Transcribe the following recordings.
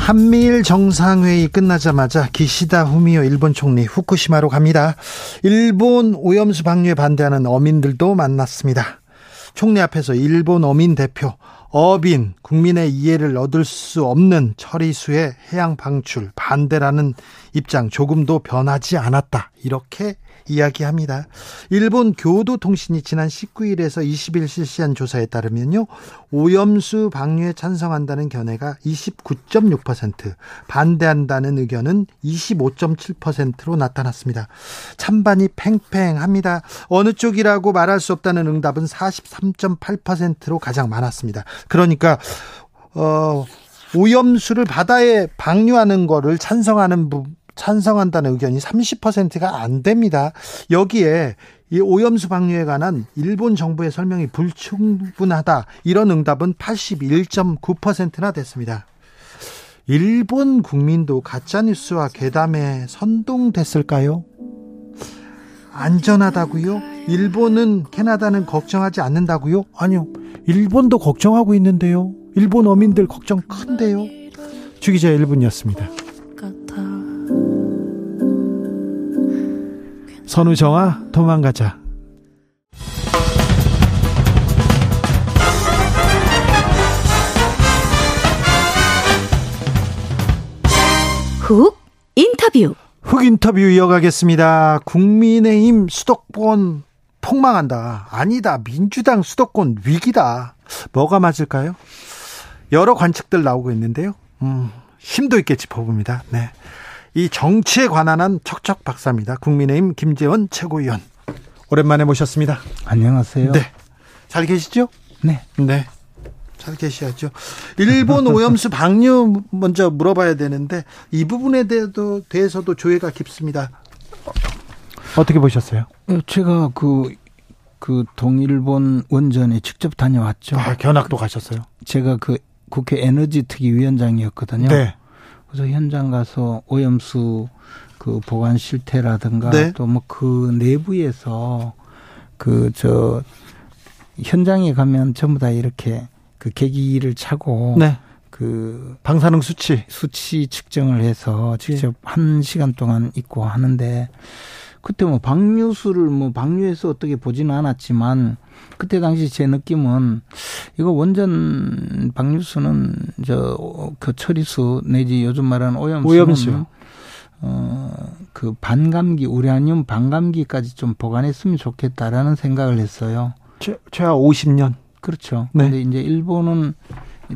한미일 정상회의 끝나자마자 기시다 후미오 일본 총리 후쿠시마로 갑니다. 일본 오염수 방류에 반대하는 어민들도 만났습니다. 총리 앞에서 일본 어민 대표 어빈 국민의 이해를 얻을 수 없는 처리수의 해양 방출 반대라는 입장 조금도 변하지 않았다. 이렇게 이야기합니다. 일본 교도통신이 지난 19일에서 20일 실시한 조사에 따르면요. 오염수 방류에 찬성한다는 견해가 29.6%, 반대한다는 의견은 25.7%로 나타났습니다. 찬반이 팽팽합니다. 어느 쪽이라고 말할 수 없다는 응답은 43.8%로 가장 많았습니다. 그러니까 어 오염수를 바다에 방류하는 거를 찬성하는 찬성한다는 의견이 30%가 안 됩니다. 여기에 이 오염수 방류에 관한 일본 정부의 설명이 불충분하다. 이런 응답은 81.9%나 됐습니다. 일본 국민도 가짜뉴스와 괴담에 선동됐을까요? 안전하다고요? 일본은 캐나다는 걱정하지 않는다고요? 아니요. 일본도 걱정하고 있는데요. 일본 어민들 걱정 큰데요. 주기자 1분이었습니다. 선우정아 도망가자. 훅 인터뷰. 훅 인터뷰 이어가겠습니다. 국민의힘 수도권 폭망한다. 아니다. 민주당 수도권 위기다. 뭐가 맞을까요? 여러 관측들 나오고 있는데요. 음, 심도 있게 짚어봅니다. 네. 이 정치에 관한 한 척척 박사입니다. 국민의힘 김재원 최고위원. 오랜만에 모셨습니다. 안녕하세요. 네. 잘 계시죠? 네. 네. 잘 계셔야죠. 일본 오염수 방류 먼저 물어봐야 되는데 이 부분에 대해서도, 대해서도 조회가 깊습니다. 어떻게 보셨어요? 어, 제가 그, 그 동일본 원전에 직접 다녀왔죠. 아, 견학도 가셨어요? 제가 그 국회 에너지 특위 위원장이었거든요. 네. 그래서 현장 가서 오염수 그 보관 실태라든가 네. 또뭐 그 내부에서 그 저 현장에 가면 전부 다 이렇게 그 계기를 차고 네. 그 방사능 수치 수치 측정을 해서 직접 예. 한 시간 동안 있고 하는데 그때 뭐 방류수를 뭐 방류해서 어떻게 보지는 않았지만 그때 당시 제 느낌은 이거 원전 방류수는 저그 처리수 내지 요즘 말하는 오염수 오염수 어그 반감기 우라늄 반감기까지 좀 보관했으면 좋겠다라는 생각을 했어요. 최, 최하 50년. 그렇죠. 네. 근데 이제 일본은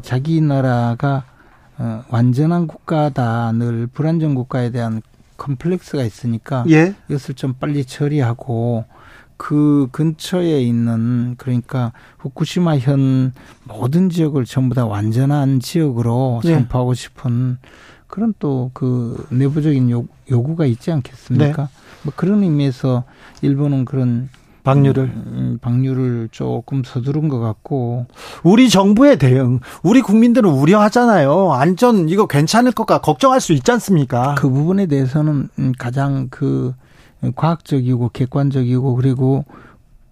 자기 나라가 어, 완전한 국가다 늘 불안전 국가에 대한 컴플렉스가 있으니까 예. 이것을 좀 빨리 처리하고 그 근처에 있는 그러니까 후쿠시마 현 모든 지역을 전부 다 완전한 지역으로 네. 선포하고 싶은 그런 또 그 내부적인 요, 요구가 있지 않겠습니까? 네. 뭐 그런 의미에서 일본은 그런 방류를? 음, 음, 방류를 조금 서두른 것 같고. 우리 정부의 대응 우리 국민들은 우려하잖아요. 안전 이거 괜찮을 것까 걱정할 수 있지 않습니까? 그 부분에 대해서는 음, 가장 그 과학적이고 객관적이고 그리고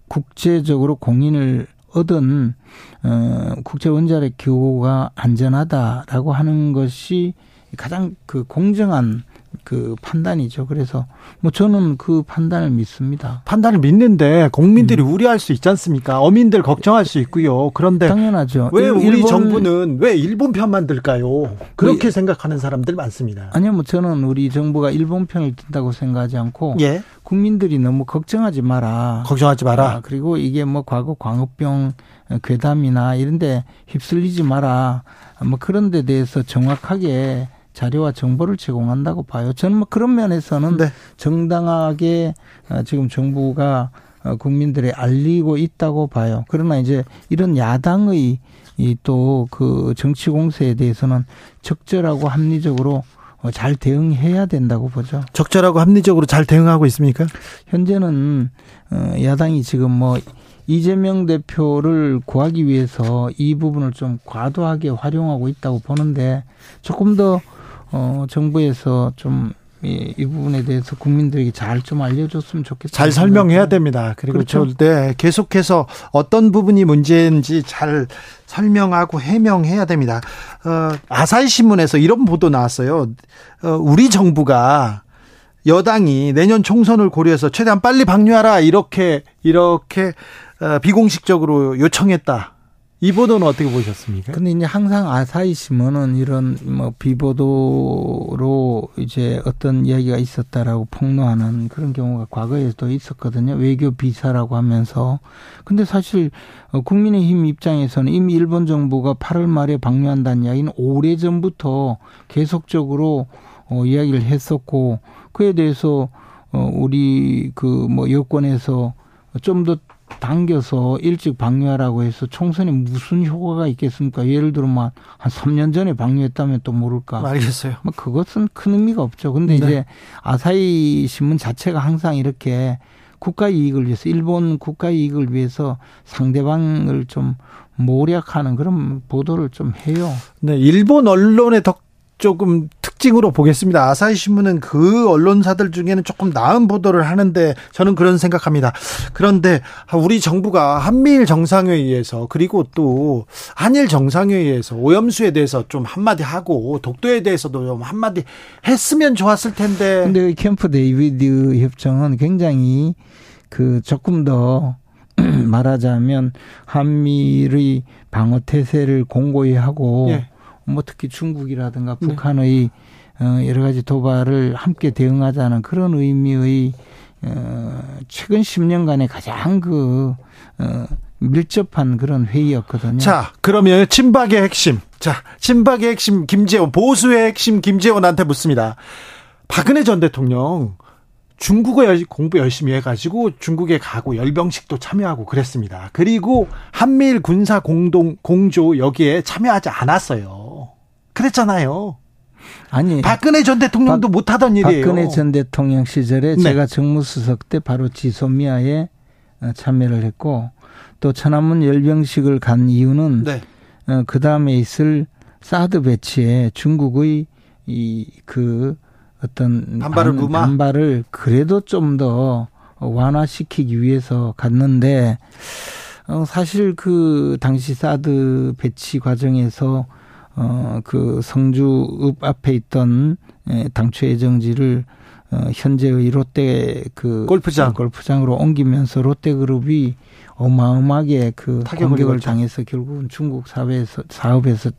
국제적으로 공인을 얻은 어 국제 원자력 기구가 안전하다라고 하는 것이 가장 그 공정한 그 판단이죠. 그래서 뭐 저는 그 판단을 믿습니다. 판단을 믿는데 국민들이 음. 우려할 수 있지 않습니까? 어민들 걱정할 수 있고요. 그런데 당연하죠. 왜 우리 일본, 정부는 왜 일본 편만 들까요? 그렇게 그, 생각하는 사람들 많습니다. 아니요, 뭐 저는 우리 정부가 일본 편을 든다고 생각하지 않고 예. 국민들이 너무 걱정하지 마라. 걱정하지 마라. 아, 그리고 이게 뭐 과거 광우병 괴담이나 이런데 휩쓸리지 마라. 뭐 그런 데 대해서 정확하게 자료와 정보를 제공한다고 봐요. 저는 뭐 그런 면에서는 네. 정당하게 어, 지금 정부가 어, 국민들에 알리고 있다고 봐요. 그러나 이제 이런 야당의 이또그 정치 공세에 대해서는 적절하고 합리적으로 어, 잘 대응해야 된다고 보죠. 적절하고 합리적으로 잘 대응하고 있습니까? 현재는 어, 야당이 지금 뭐 이재명 대표를 구하기 위해서 이 부분을 좀 과도하게 활용하고 있다고 보는데 조금 더 어, 정부에서 좀 이, 이 부분에 대해서 국민들에게 잘 좀 알려줬으면 좋겠다. 잘 설명해야 됩니다. 그리고 그렇죠. 네, 계속해서 어떤 부분이 문제인지 잘 설명하고 해명해야 됩니다. 어, 아사히 신문에서 이런 보도 나왔어요. 어, 우리 정부가 여당이 내년 총선을 고려해서 최대한 빨리 방류하라 이렇게 이렇게 어, 비공식적으로 요청했다. 이 보도는 어떻게 보셨습니까? 근데 이제 항상 아사히 신문은 이런 뭐 비보도로 이제 어떤 이야기가 있었다라고 폭로하는 그런 경우가 과거에도 있었거든요. 외교 비사라고 하면서. 근데 사실 어, 국민의힘 입장에서는 이미 일본 정부가 8월 말에 방류한다는 이야기는 오래 전부터 계속적으로 어, 이야기를 했었고 그에 대해서 어, 우리 그 뭐 여권에서 좀 더 당겨서 일찍 방류하라고 해서 총선에 무슨 효과가 있겠습니까? 예를 들어 한 3년 전에 방류했다면 또 모를까. 알겠어요. 뭐 그것은 큰 의미가 없죠. 근데 네. 이제 아사히 신문 자체가 항상 이렇게 국가 이익을 위해서 일본 국가 이익을 위해서 상대방을 좀 모략하는 그런 보도를 좀 해요. 네, 일본 언론의 덕 조금 특징으로 보겠습니다. 아사히 신문은 그 언론사들 중에는 조금 나은 보도를 하는데 저는 그런 생각합니다. 그런데 우리 정부가 한미일 정상회의에서 그리고 또 한일 정상회의에서 오염수에 대해서 좀 한마디 하고 독도에 대해서도 좀 한마디 했으면 좋았을 텐데. 근데 캠프 데이비드 협정은 굉장히 그 조금 더 말하자면 한미의 방어 태세를 공고히 하고 예. 뭐 특히 중국이라든가 네. 북한의 어, 여러 가지 도발을 함께 대응하자는 그런 의미의 어, 최근 10년간의 가장 그 어, 밀접한 그런 회의였거든요. 자, 그러면 친박의 핵심. 자, 친박의 핵심 김재원, 보수의 핵심 김재원한테 묻습니다. 박근혜 전 대통령 중국어 공부 열심히 해가지고 중국에 가고 열병식도 참여하고 그랬습니다. 그리고 한미일 군사 공동 공조 여기에 참여하지 않았어요. 그랬잖아요. 아니 박근혜 전 대통령도 박, 못하던 일이에요. 박근혜 전 대통령 시절에 네. 제가 정무수석 때 바로 지소미아에 어, 참여를 했고 또 천안문 열병식을 간 이유는 네. 어, 그 다음에 있을 사드 배치에 중국의 이 그 어떤 반발을 반, 반발을 그래도 좀 더 완화시키기 위해서 갔는데 어 사실 그 당시 사드 배치 과정에서 어 그 성주읍 앞에 있던 예, 당초 예정지를 어 현재의 롯데 그 골프장 골프장으로 옮기면서 롯데그룹이 어마어마하게 그 공격을 당해서 결국은 중국 사회에서 사업에서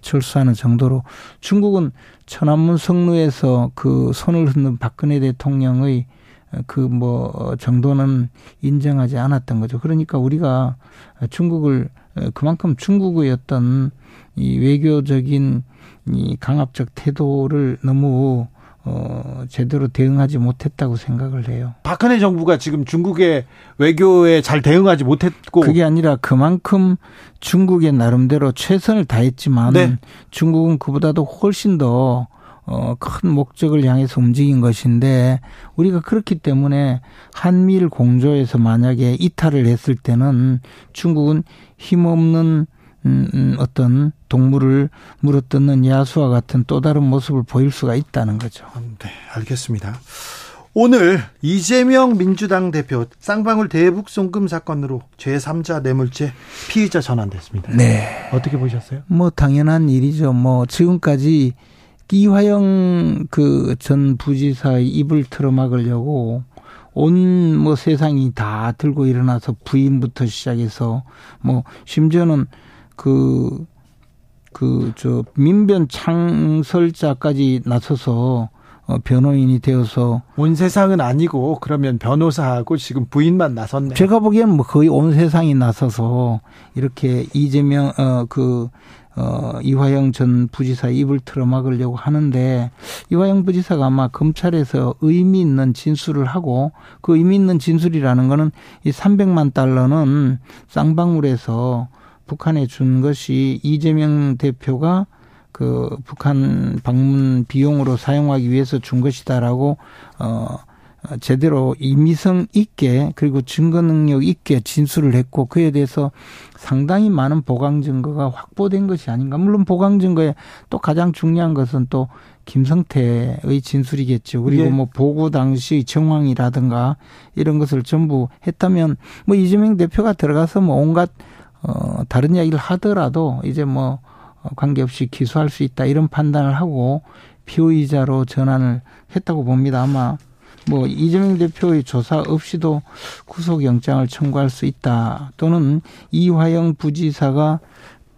철수하는 정도로 중국은 천안문 성루에서 그 손을 흔든 박근혜 대통령의 그 뭐 정도는 인정하지 않았던 거죠. 그러니까 우리가 중국을 그만큼 중국의 어떤 이 외교적인 이 강압적 태도를 너무 어, 제대로 대응하지 못했다고 생각을 해요. 박근혜 정부가 지금 중국의 외교에 잘 대응하지 못했고 그게 아니라 그만큼 중국의 나름대로 최선을 다했지만 네. 중국은 그보다도 훨씬 더 어, 큰 목적을 향해서 움직인 것인데 우리가 그렇기 때문에 한미일 공조에서 만약에 이탈을 했을 때는 중국은 힘없는 음, 음, 어떤 동물을 물어뜯는 야수와 같은 또 다른 모습을 보일 수가 있다는 거죠. 네, 알겠습니다. 오늘 이재명 민주당 대표 쌍방울 대북 송금 사건으로 제3자 뇌물죄 피의자 전환됐습니다. 네. 어떻게 보셨어요? 뭐 당연한 일이죠. 뭐 지금까지 이화영 그 전 부지사의 입을 틀어막으려고 온 뭐 세상이 다 들고 일어나서 부인부터 시작해서 뭐 심지어는 그, 그, 저, 민변 창설자까지 나서서 어, 변호인이 되어서 온 세상은 아니고 그러면 변호사하고 지금 부인만 나섰네. 제가 보기엔 뭐 거의 온 세상이 나서서 이렇게 이재명 어그 어, 이화영 전 부지사 입을 틀어막으려고 하는데 이화영 부지사가 아마 검찰에서 의미 있는 진술을 하고 그 의미 있는 진술이라는 거는 이 300만 달러는 쌍방울에서 북한에 준 것이 이재명 대표가 그 북한 방문 비용으로 사용하기 위해서 준 것이다라고 어 제대로 이미성 있게 그리고 증거 능력 있게 진술을 했고 그에 대해서 상당히 많은 보강 증거가 확보된 것이 아닌가. 물론 보강 증거에 또 가장 중요한 것은 또 김성태의 진술이겠죠. 그리고 예. 뭐 보고 당시 정황이라든가 이런 것을 전부 했다면 뭐 이재명 대표가 들어가서 뭐 온갖 어 다른 이야기를 하더라도 이제 뭐 관계없이 기소할 수 있다 이런 판단을 하고 피의자로 전환을 했다고 봅니다. 아마 뭐 이재명 대표의 조사 없이도 구속영장을 청구할 수 있다. 또는 이화영 부지사가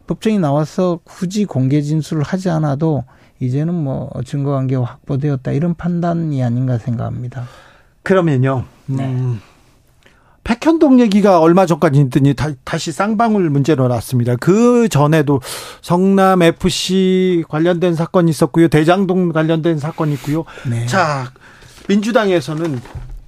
법정에 나와서 굳이 공개 진술을 하지 않아도 이제는 뭐 증거관계가 확보되었다 이런 판단이 아닌가 생각합니다. 그러면요. 네. 음, 백현동 얘기가 얼마 전까지 있더니 다, 시 쌍방울 문제로 났습니다. 그 전에도 성남 FC 관련된 사건이 있었고요. 대장동 관련된 사건이 있고요. 네. 자, 민주당에서는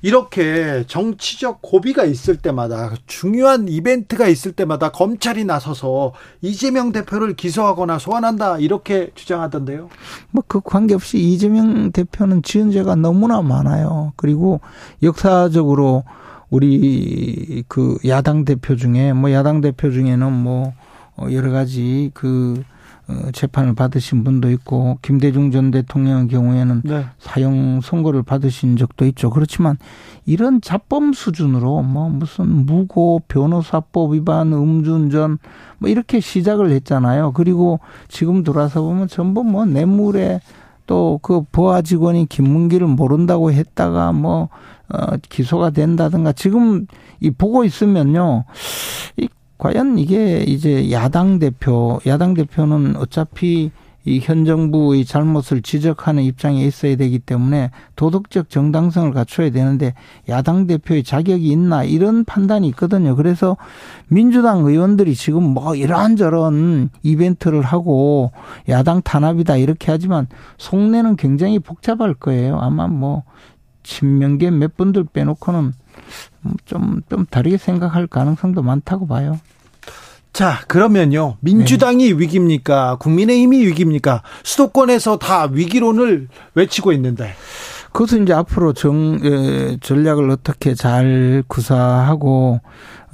이렇게 정치적 고비가 있을 때마다 중요한 이벤트가 있을 때마다 검찰이 나서서 이재명 대표를 기소하거나 소환한다 이렇게 주장하던데요. 뭐 그 관계없이 이재명 대표는 지은 죄가 너무나 많아요. 그리고 역사적으로 우리 그 야당 대표 중에 뭐 야당 대표 중에는 뭐 여러 가지 그 어, 재판을 받으신 분도 있고 김대중 전 대통령의 경우에는 네. 사형 선고를 받으신 적도 있죠. 그렇지만 이런 자범 수준으로 뭐 무슨 무고 변호사법 위반 음주운전 뭐 이렇게 시작을 했잖아요. 그리고 지금 돌아서 보면 전부 뭐 뇌물에 또그 보아 직원이 김문기를 모른다고 했다가 뭐 어, 기소가 된다든가 지금 이 보고 있으면요. 이 과연 이게 이제 야당 대표, 야당 대표는 어차피 이 현 정부의 잘못을 지적하는 입장에 있어야 되기 때문에 도덕적 정당성을 갖춰야 되는데 야당 대표의 자격이 있나 이런 판단이 있거든요. 그래서 민주당 의원들이 지금 뭐 이런저런 이벤트를 하고 야당 탄압이다 이렇게 하지만 속내는 굉장히 복잡할 거예요. 아마 뭐 친명계 몇 분들 빼놓고는 좀, 좀 다르게 생각할 가능성도 많다고 봐요. 자, 그러면요. 민주당이 네. 위기입니까? 국민의힘이 위기입니까? 수도권에서 다 위기론을 외치고 있는데. 그것은 이제 앞으로 정, 에, 전략을 어떻게 잘 구사하고,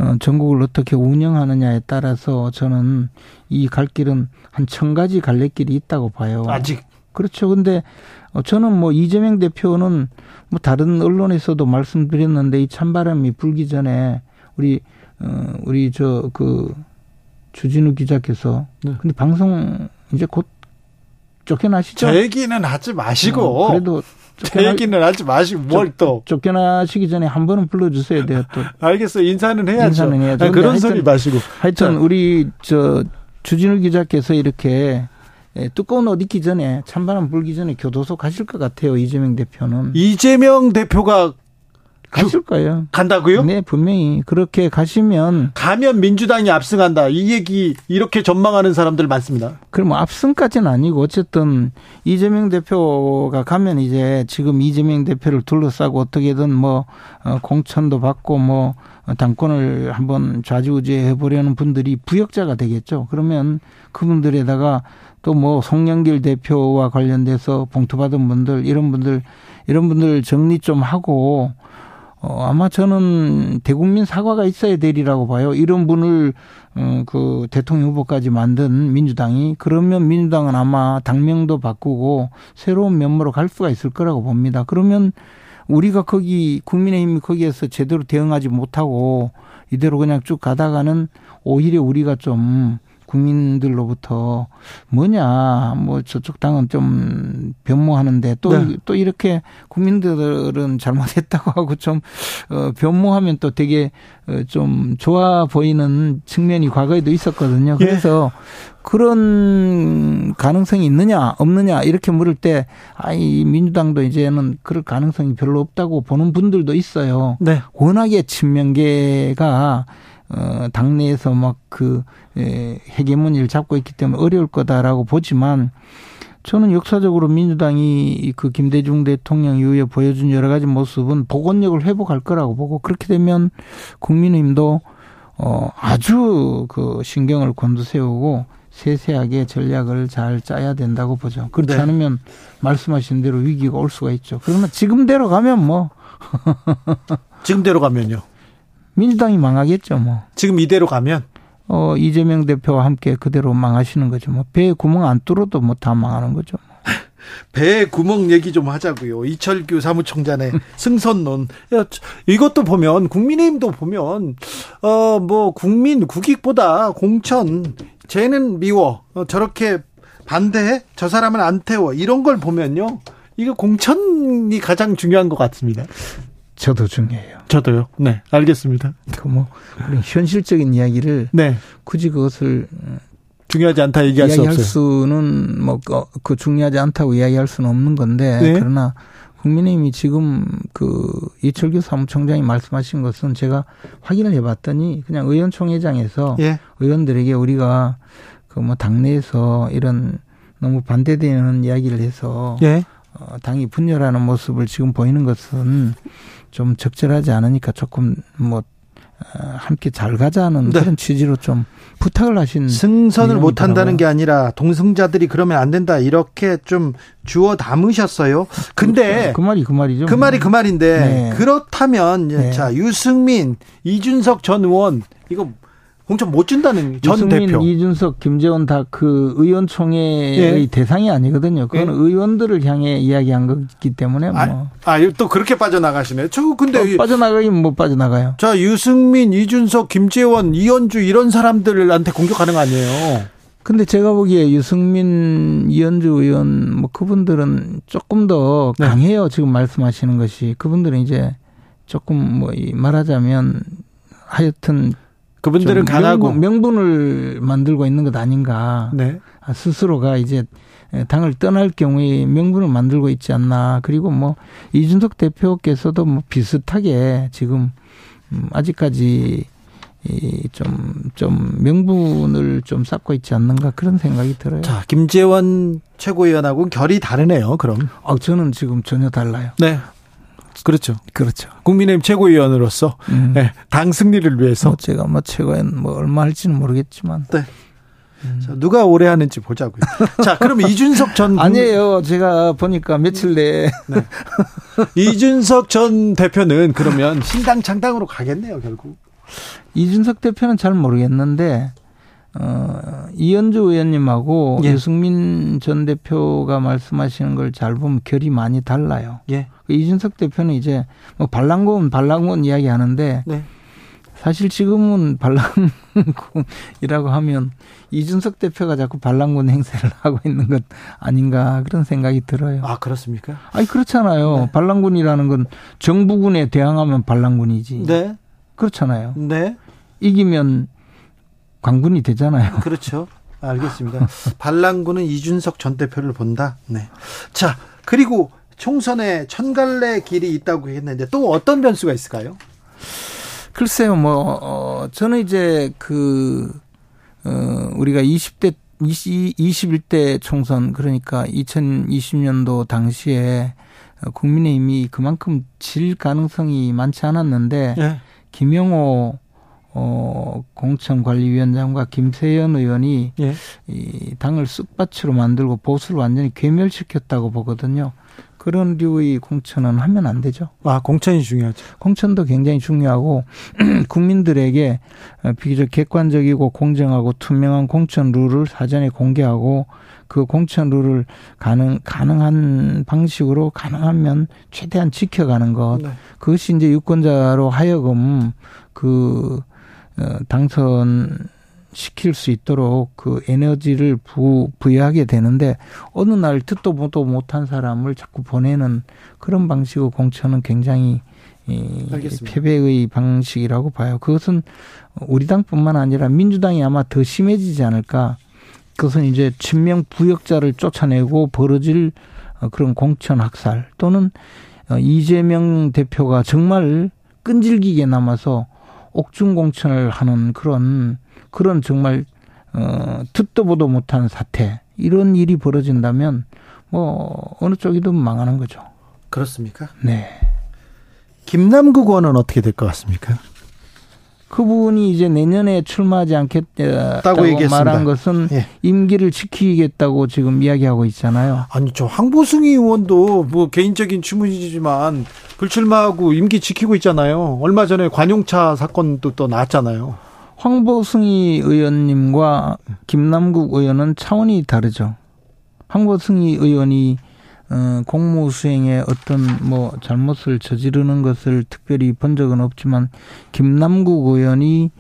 어, 전국을 어떻게 운영하느냐에 따라서 저는 이 갈 길은 한 천 가지 갈래길이 있다고 봐요. 아직. 그렇죠. 근데 어, 저는 뭐 이재명 대표는 뭐 다른 언론에서도 말씀드렸는데 이 찬바람이 불기 전에 우리 어 우리 저 그 주진우 기자께서 네. 근데 방송 이제 곧 쫓겨나시죠? 제 얘기는 하지 마시고 어, 그래도 제 얘기는 하지 마시고 뭘 또 쫓겨나시기 전에 한 번은 불러주셔야 돼요 또. 알겠어요 인사는 해야죠. 인사는 해야죠. 아니, 그런 하여튼, 소리 마시고. 하여튼 자. 우리 저 주진우 기자께서 이렇게 예, 두꺼운 옷 입기 전에 찬바람 불기 전에 교도소 가실 것 같아요 이재명 대표는. 이재명 대표가 가실 거예요. 간다고요? 네, 분명히 그렇게 가시면 가면 민주당이 압승한다. 이 얘기 이렇게 전망하는 사람들 많습니다. 그럼 뭐 압승까지는 아니고 어쨌든 이재명 대표가 가면 이제 지금 이재명 대표를 둘러싸고 어떻게든 뭐 어, 공천도 받고 뭐 당권을 한번 좌지우지해 보려는 분들이 부역자가 되겠죠. 그러면 그분들에다가 또 뭐 송영길 대표와 관련돼서 봉투 받은 분들 이런 분들 이런 분들 정리 좀 하고 어, 아마 저는 대국민 사과가 있어야 되리라고 봐요. 이런 분을 어, 그 대통령 후보까지 만든 민주당이 그러면 민주당은 아마 당명도 바꾸고 새로운 면모로 갈 수가 있을 거라고 봅니다. 그러면 우리가 거기 국민의힘이 거기에서 제대로 대응하지 못하고 이대로 그냥 쭉 가다가는 오히려 우리가 좀 국민들로부터 뭐냐 뭐 저쪽 당은 좀 변모하는데 또또 네. 또 이렇게 국민들은 잘못했다고 하고 좀 어, 변모하면 또 되게 어, 좀 좋아 보이는 측면이 과거에도 있었거든요. 예. 그래서 예. 그런 가능성이 있느냐 없느냐 이렇게 물을 때 아이 민주당도 이제는 그럴 가능성이 별로 없다고 보는 분들도 있어요. 네. 워낙에 친명계가 어, 당내에서 막그 에, 헤게모니를 잡고 있기 때문에 어려울 거다라고 보지만 저는 역사적으로 민주당이 그 김대중 대통령 이후에 보여준 여러 가지 모습은 복원력을 회복할 거라고 보고 그렇게 되면 국민의힘도 어 아주 그 신경을 곤두세우고 세세하게 전략을 잘 짜야 된다고 보죠. 그렇지 네. 않으면 말씀하신 대로 위기가 올 수가 있죠. 그러나 지금대로 가면 뭐 지금대로 가면요. 민주당이 망하겠죠, 뭐. 지금 이대로 가면 어 이재명 대표와 함께 그대로 망하시는 거죠. 뭐 배에 구멍 안 뚫어도 뭐 다 망하는 거죠. 뭐. 배에 구멍 얘기 좀 하자고요. 이철규 사무총장의 승선론. 이것도 보면 국민의힘도 보면 어 뭐 국민 국익보다 공천 쟤는 미워. 어, 저렇게 반대해? 저 사람은 안 태워. 이런 걸 보면요. 이거 공천이 가장 중요한 것 같습니다. 저도 중요해요. 저도요. 네, 알겠습니다. 그뭐 현실적인 이야기를 네. 굳이 그것을 중요하지 않다 얘기할, 이야기할 수 수는 뭐그 어, 중요하지 않다고 이야기할 수는 없는 건데 네. 그러나 국민의힘이 지금 그 이철규 사무총장이 말씀하신 것은 제가 확인을 해봤더니 그냥 의원총회장에서 예. 의원들에게 우리가 그 뭐 당내에서 이런 너무 반대되는 이야기를 해서 예. 어, 당이 분열하는 모습을 지금 보이는 것은 좀 적절하지 않으니까 조금 뭐 어, 함께 잘 가자는 네. 그런 취지로 좀 부탁을 하신 승선을 못 한다는 게 아니라 동승자들이 그러면 안 된다 이렇게 좀 주어 담으셨어요. 근데 그, 그 말이 그 말이죠. 그 말이 그 말인데 네. 그렇다면 네. 자 유승민, 이준석 전 의원 이거 공천 못 준다는 전 대표. 이준석, 김재원 다 그 의원총회의 예. 대상이 아니거든요. 그건 예. 의원들을 향해 이야기한 거기 때문에 뭐. 아, 아, 또 그렇게 빠져나가시네. 저 근데 어, 빠져나가긴 못 빠져나가요. 자, 유승민, 이준석, 김재원, 이현주 이런 사람들한테 공격하는 거 아니에요. 근데 제가 보기에 유승민, 이현주 의원 뭐 그분들은 조금 더 네. 강해요. 지금 말씀하시는 것이. 그분들은 이제 조금 뭐 말하자면 하여튼 그분들은 강하고 명분, 을 만들고 있는 것 아닌가. 네. 아, 스스로가 이제 당을 떠날 경우에 명분을 만들고 있지 않나. 그리고 뭐 이준석 대표께서도 뭐 비슷하게 지금 음, 아직까지 이좀 좀 명분을 좀 쌓고 있지 않는가 그런 생각이 들어요. 자, 김재원 최고위원하고는 결이 다르네요. 그럼. 어, 저는 지금 전혀 달라요. 네. 그렇죠. 그렇죠. 국민의힘 최고위원으로서 음. 네, 당 승리를 위해서 뭐 제가 뭐 최고위원 뭐 얼마 할지는 모르겠지만 네. 음. 자, 누가 오래 하는지 보자고요. 자, 그럼 이준석 전 아니에요. 제가 보니까 며칠 내에 네. 이준석 전 대표는 그러면 신당 창당으로 가겠네요, 결국. 이준석 대표는 잘 모르겠는데 어, 이현주 의원님하고 예. 유승민 전 대표가 말씀하시는 걸 잘 보면 결이 많이 달라요. 예. 그 이준석 대표는 이제 뭐 반란군 반란군 이야기 하는데 네. 사실 지금은 반란군이라고 하면 이준석 대표가 자꾸 반란군 행세를 하고 있는 것 아닌가 그런 생각이 들어요. 아 그렇습니까? 아니 그렇잖아요. 네. 반란군이라는 건 정부군에 대항하면 반란군이지. 네. 그렇잖아요. 네. 이기면 광군이 되잖아요. 그렇죠. 알겠습니다. 반란군은 이준석 전 대표를 본다. 네. 자, 그리고 총선에 천갈래 길이 있다고 했는데 또 어떤 변수가 있을까요? 글쎄요, 뭐, 어, 저는 이제 그, 어, 우리가 20대, 20, 21대 총선, 그러니까 2020년도 당시에 국민의힘이 그만큼 질 가능성이 많지 않았는데, 네. 김영호 어, 공천관리위원장과 김세연 의원이 예. 이 당을 쑥밭으로 만들고 보수를 완전히 괴멸시켰다고 보거든요. 그런 류의 공천은 하면 안 되죠. 아, 공천이 중요하죠. 공천도 굉장히 중요하고 국민들에게 비교적 객관적이고 공정하고 투명한 공천 룰을 사전에 공개하고 그 공천 룰을 가능 가능한 방식으로 가능하면 최대한 지켜가는 것. 네. 그것이 이제 유권자로 하여금 그 어, 당선 시킬 수 있도록 그 에너지를 부, 부여하게 되는데 어느 날 듣도 보도 못한 사람을 자꾸 보내는 그런 방식의 공천은 굉장히 이 패배의 방식이라고 봐요. 그것은 우리 당뿐만 아니라 민주당이 아마 더 심해지지 않을까. 그것은 이제 친명 부역자를 쫓아내고 벌어질 어, 그런 공천 학살 또는 어, 이재명 대표가 정말 끈질기게 남아서 옥중 공천을 하는 그런 그런 정말 어 듣도 보도 못한 사태 이런 일이 벌어진다면 뭐 어느 쪽이든 망하는 거죠. 그렇습니까? 네. 김남국 의원은 어떻게 될 것 같습니까? 그분이 이제 내년에 출마하지 않겠다고 말한 것은 예. 임기를 지키겠다고 지금 이야기하고 있잖아요. 아니 저 황보승 의원도 뭐 개인적인 주문이지만 불출마하고 임기 지키고 있잖아요. 얼마 전에 관용차 사건도 또 나왔잖아요. 황보승희 의원님과 김남국 의원은 차원이 다르죠. 황보승희 의원이 어, 공무 수행에 어떤 뭐 잘못을 저지르는 것을 특별히 본 적은 없지만 김남국 의원이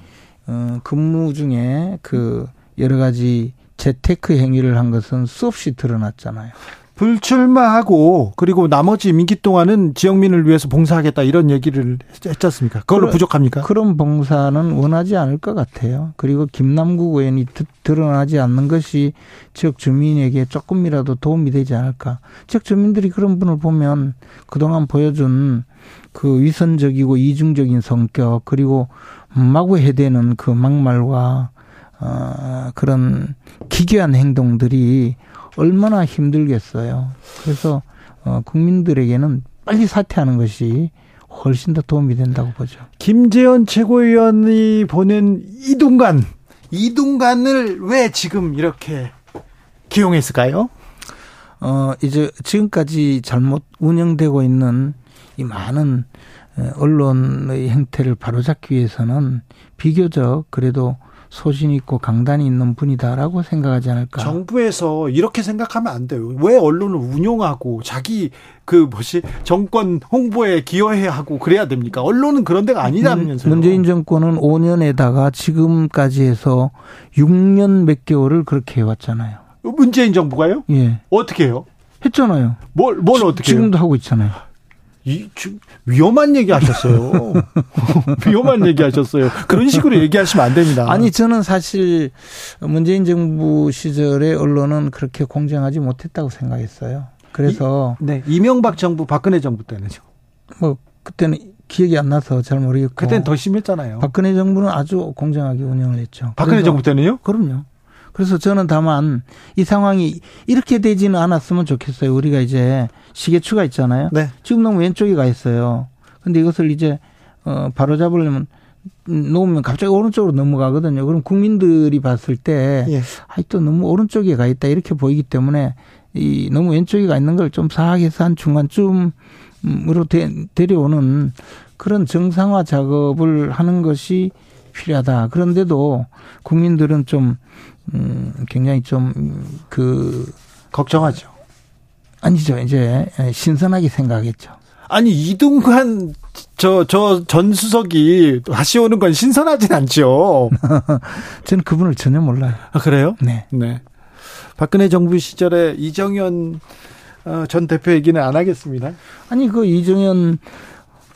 어, 근무 중에 그 여러 가지 재테크 행위를 한 것은 수없이 드러났잖아요. 불출마하고 그리고 나머지 임기 동안은 지역민을 위해서 봉사하겠다 이런 얘기를 했지 않습니까? 그걸로 부족합니까? 그런 봉사는 원하지 않을 것 같아요. 그리고 김남국 의원이 드러나지 않는 것이 지역 주민에게 조금이라도 도움이 되지 않을까. 지역 주민들이 그런 분을 보면 그동안 보여준 그 위선적이고 이중적인 성격 그리고 마구 해대는 그 막말과 어, 그런 기괴한 행동들이 얼마나 힘들겠어요. 그래서 어, 국민들에게는 빨리 사퇴하는 것이 훨씬 더 도움이 된다고 보죠. 김재현 최고위원이 보낸 이동관, 이동관을 왜 지금 이렇게 기용했을까요? 어, 이제 지금까지 잘못 운영되고 있는 이 많은 언론의 행태를 바로잡기 위해서는 비교적 그래도 소신 있고 강단이 있는 분이다라고 생각하지 않을까. 정부에서 이렇게 생각하면 안 돼요. 왜 언론을 운용하고 자기 그 뭐지 정권 홍보에 기여해야 하고 그래야 됩니까? 언론은 그런 데가 아니라면서요. 문재인 정권은 5년에다가 지금까지 해서 6년 몇 개월을 그렇게 해왔잖아요. 문재인 정부가요? 예. 어떻게 해요? 했잖아요. 뭘, 뭘 지, 어떻게 지금도 해요? 하고 있잖아요. 이, 위험한 얘기 하셨어요. 위험한 얘기 하셨어요. 그런 식으로 얘기하시면 안 됩니다. 아니, 저는 사실 문재인 정부 시절에 언론은 그렇게 공정하지 못했다고 생각했어요. 그래서. 이, 네. 이명박 정부, 박근혜 정부 때는요. 뭐, 그때는 기억이 안 나서 잘 모르겠고. 그때는 더 심했잖아요. 박근혜 정부는 아주 공정하게 운영을 했죠. 박근혜 정부 때는요? 그럼요. 그래서 저는 다만 이 상황이 이렇게 되지는 않았으면 좋겠어요. 우리가 이제 시계추가 있잖아요. 네. 지금 너무 왼쪽에 가 있어요. 근데 이것을 이제 어 바로 잡으려면 놓으면 갑자기 오른쪽으로 넘어가거든요. 그럼 국민들이 봤을 때 예. 아이 또 너무 오른쪽에 가 있다 이렇게 보이기 때문에 이 너무 왼쪽에 가 있는 걸 좀 사악해서 한 중간쯤으로 데, 데려오는 그런 정상화 작업을 하는 것이 필요하다. 그런데도 국민들은 좀 음, 굉장히 좀, 그. 걱정하죠. 아니죠. 이제 신선하게 생각했죠. 아니, 이동관, 저, 저 전 수석이 다시 오는 건 신선하진 않죠. 저는 그분을 전혀 몰라요. 아, 그래요? 네. 네. 박근혜 정부 시절에 이정현 어, 전 대표 얘기는 안 하겠습니다. 아니, 그 이정현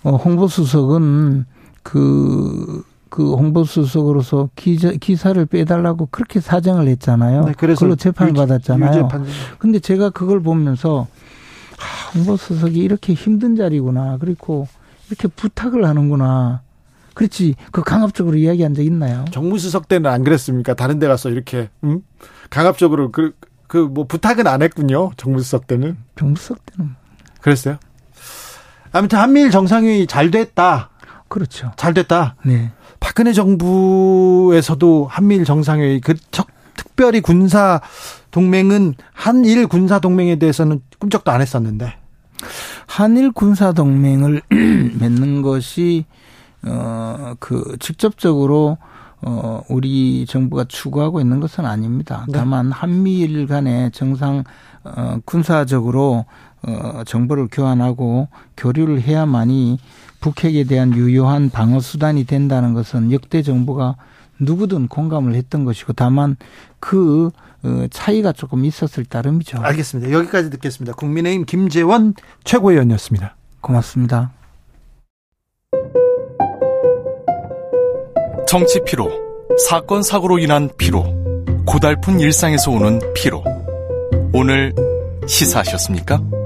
어, 홍보수석은 그, 그 홍보수석으로서 기자, 기사를 빼달라고 그렇게 사정을 했잖아요. 네, 그래서 그걸로 재판을 유, 받았잖아요. 유재판. 근데 제가 그걸 보면서 아, 홍보수석이 이렇게 힘든 자리구나. 그리고 이렇게 부탁을 하는구나. 그렇지. 그 강압적으로 이야기한 적 있나요? 정무수석 때는 안 그랬습니까? 다른 데 가서 이렇게, 음? 강압적으로 그, 그, 뭐 부탁은 안 했군요. 정무수석 때는. 정무수석 때는. 그랬어요? 아무튼 한미일 정상회의 잘 됐다. 그렇죠. 잘 됐다. 네. 박근혜 정부에서도 한미일 정상회의 그 특별히 군사 동맹은 한일 군사 동맹에 대해서는 꿈쩍도 안 했었는데 한일 군사 동맹을 맺는 것이 어그 직접적으로 어 우리 정부가 추구하고 있는 것은 아닙니다. 네. 다만 한미일 간의 정상 어 군사적으로 어 정보를 교환하고 교류를 해야만이 북핵에 대한 유효한 방어 수단이 된다는 것은 역대 정부가 누구든 공감을 했던 것이고 다만 그 어, 차이가 조금 있었을 따름이죠. 알겠습니다. 여기까지 듣겠습니다. 국민의힘 김재원 최고위원이었습니다. 고맙습니다. 정치 피로, 사건 사고로 인한 피로, 고달픈 일상에서 오는 피로. 오늘 시사하셨습니까?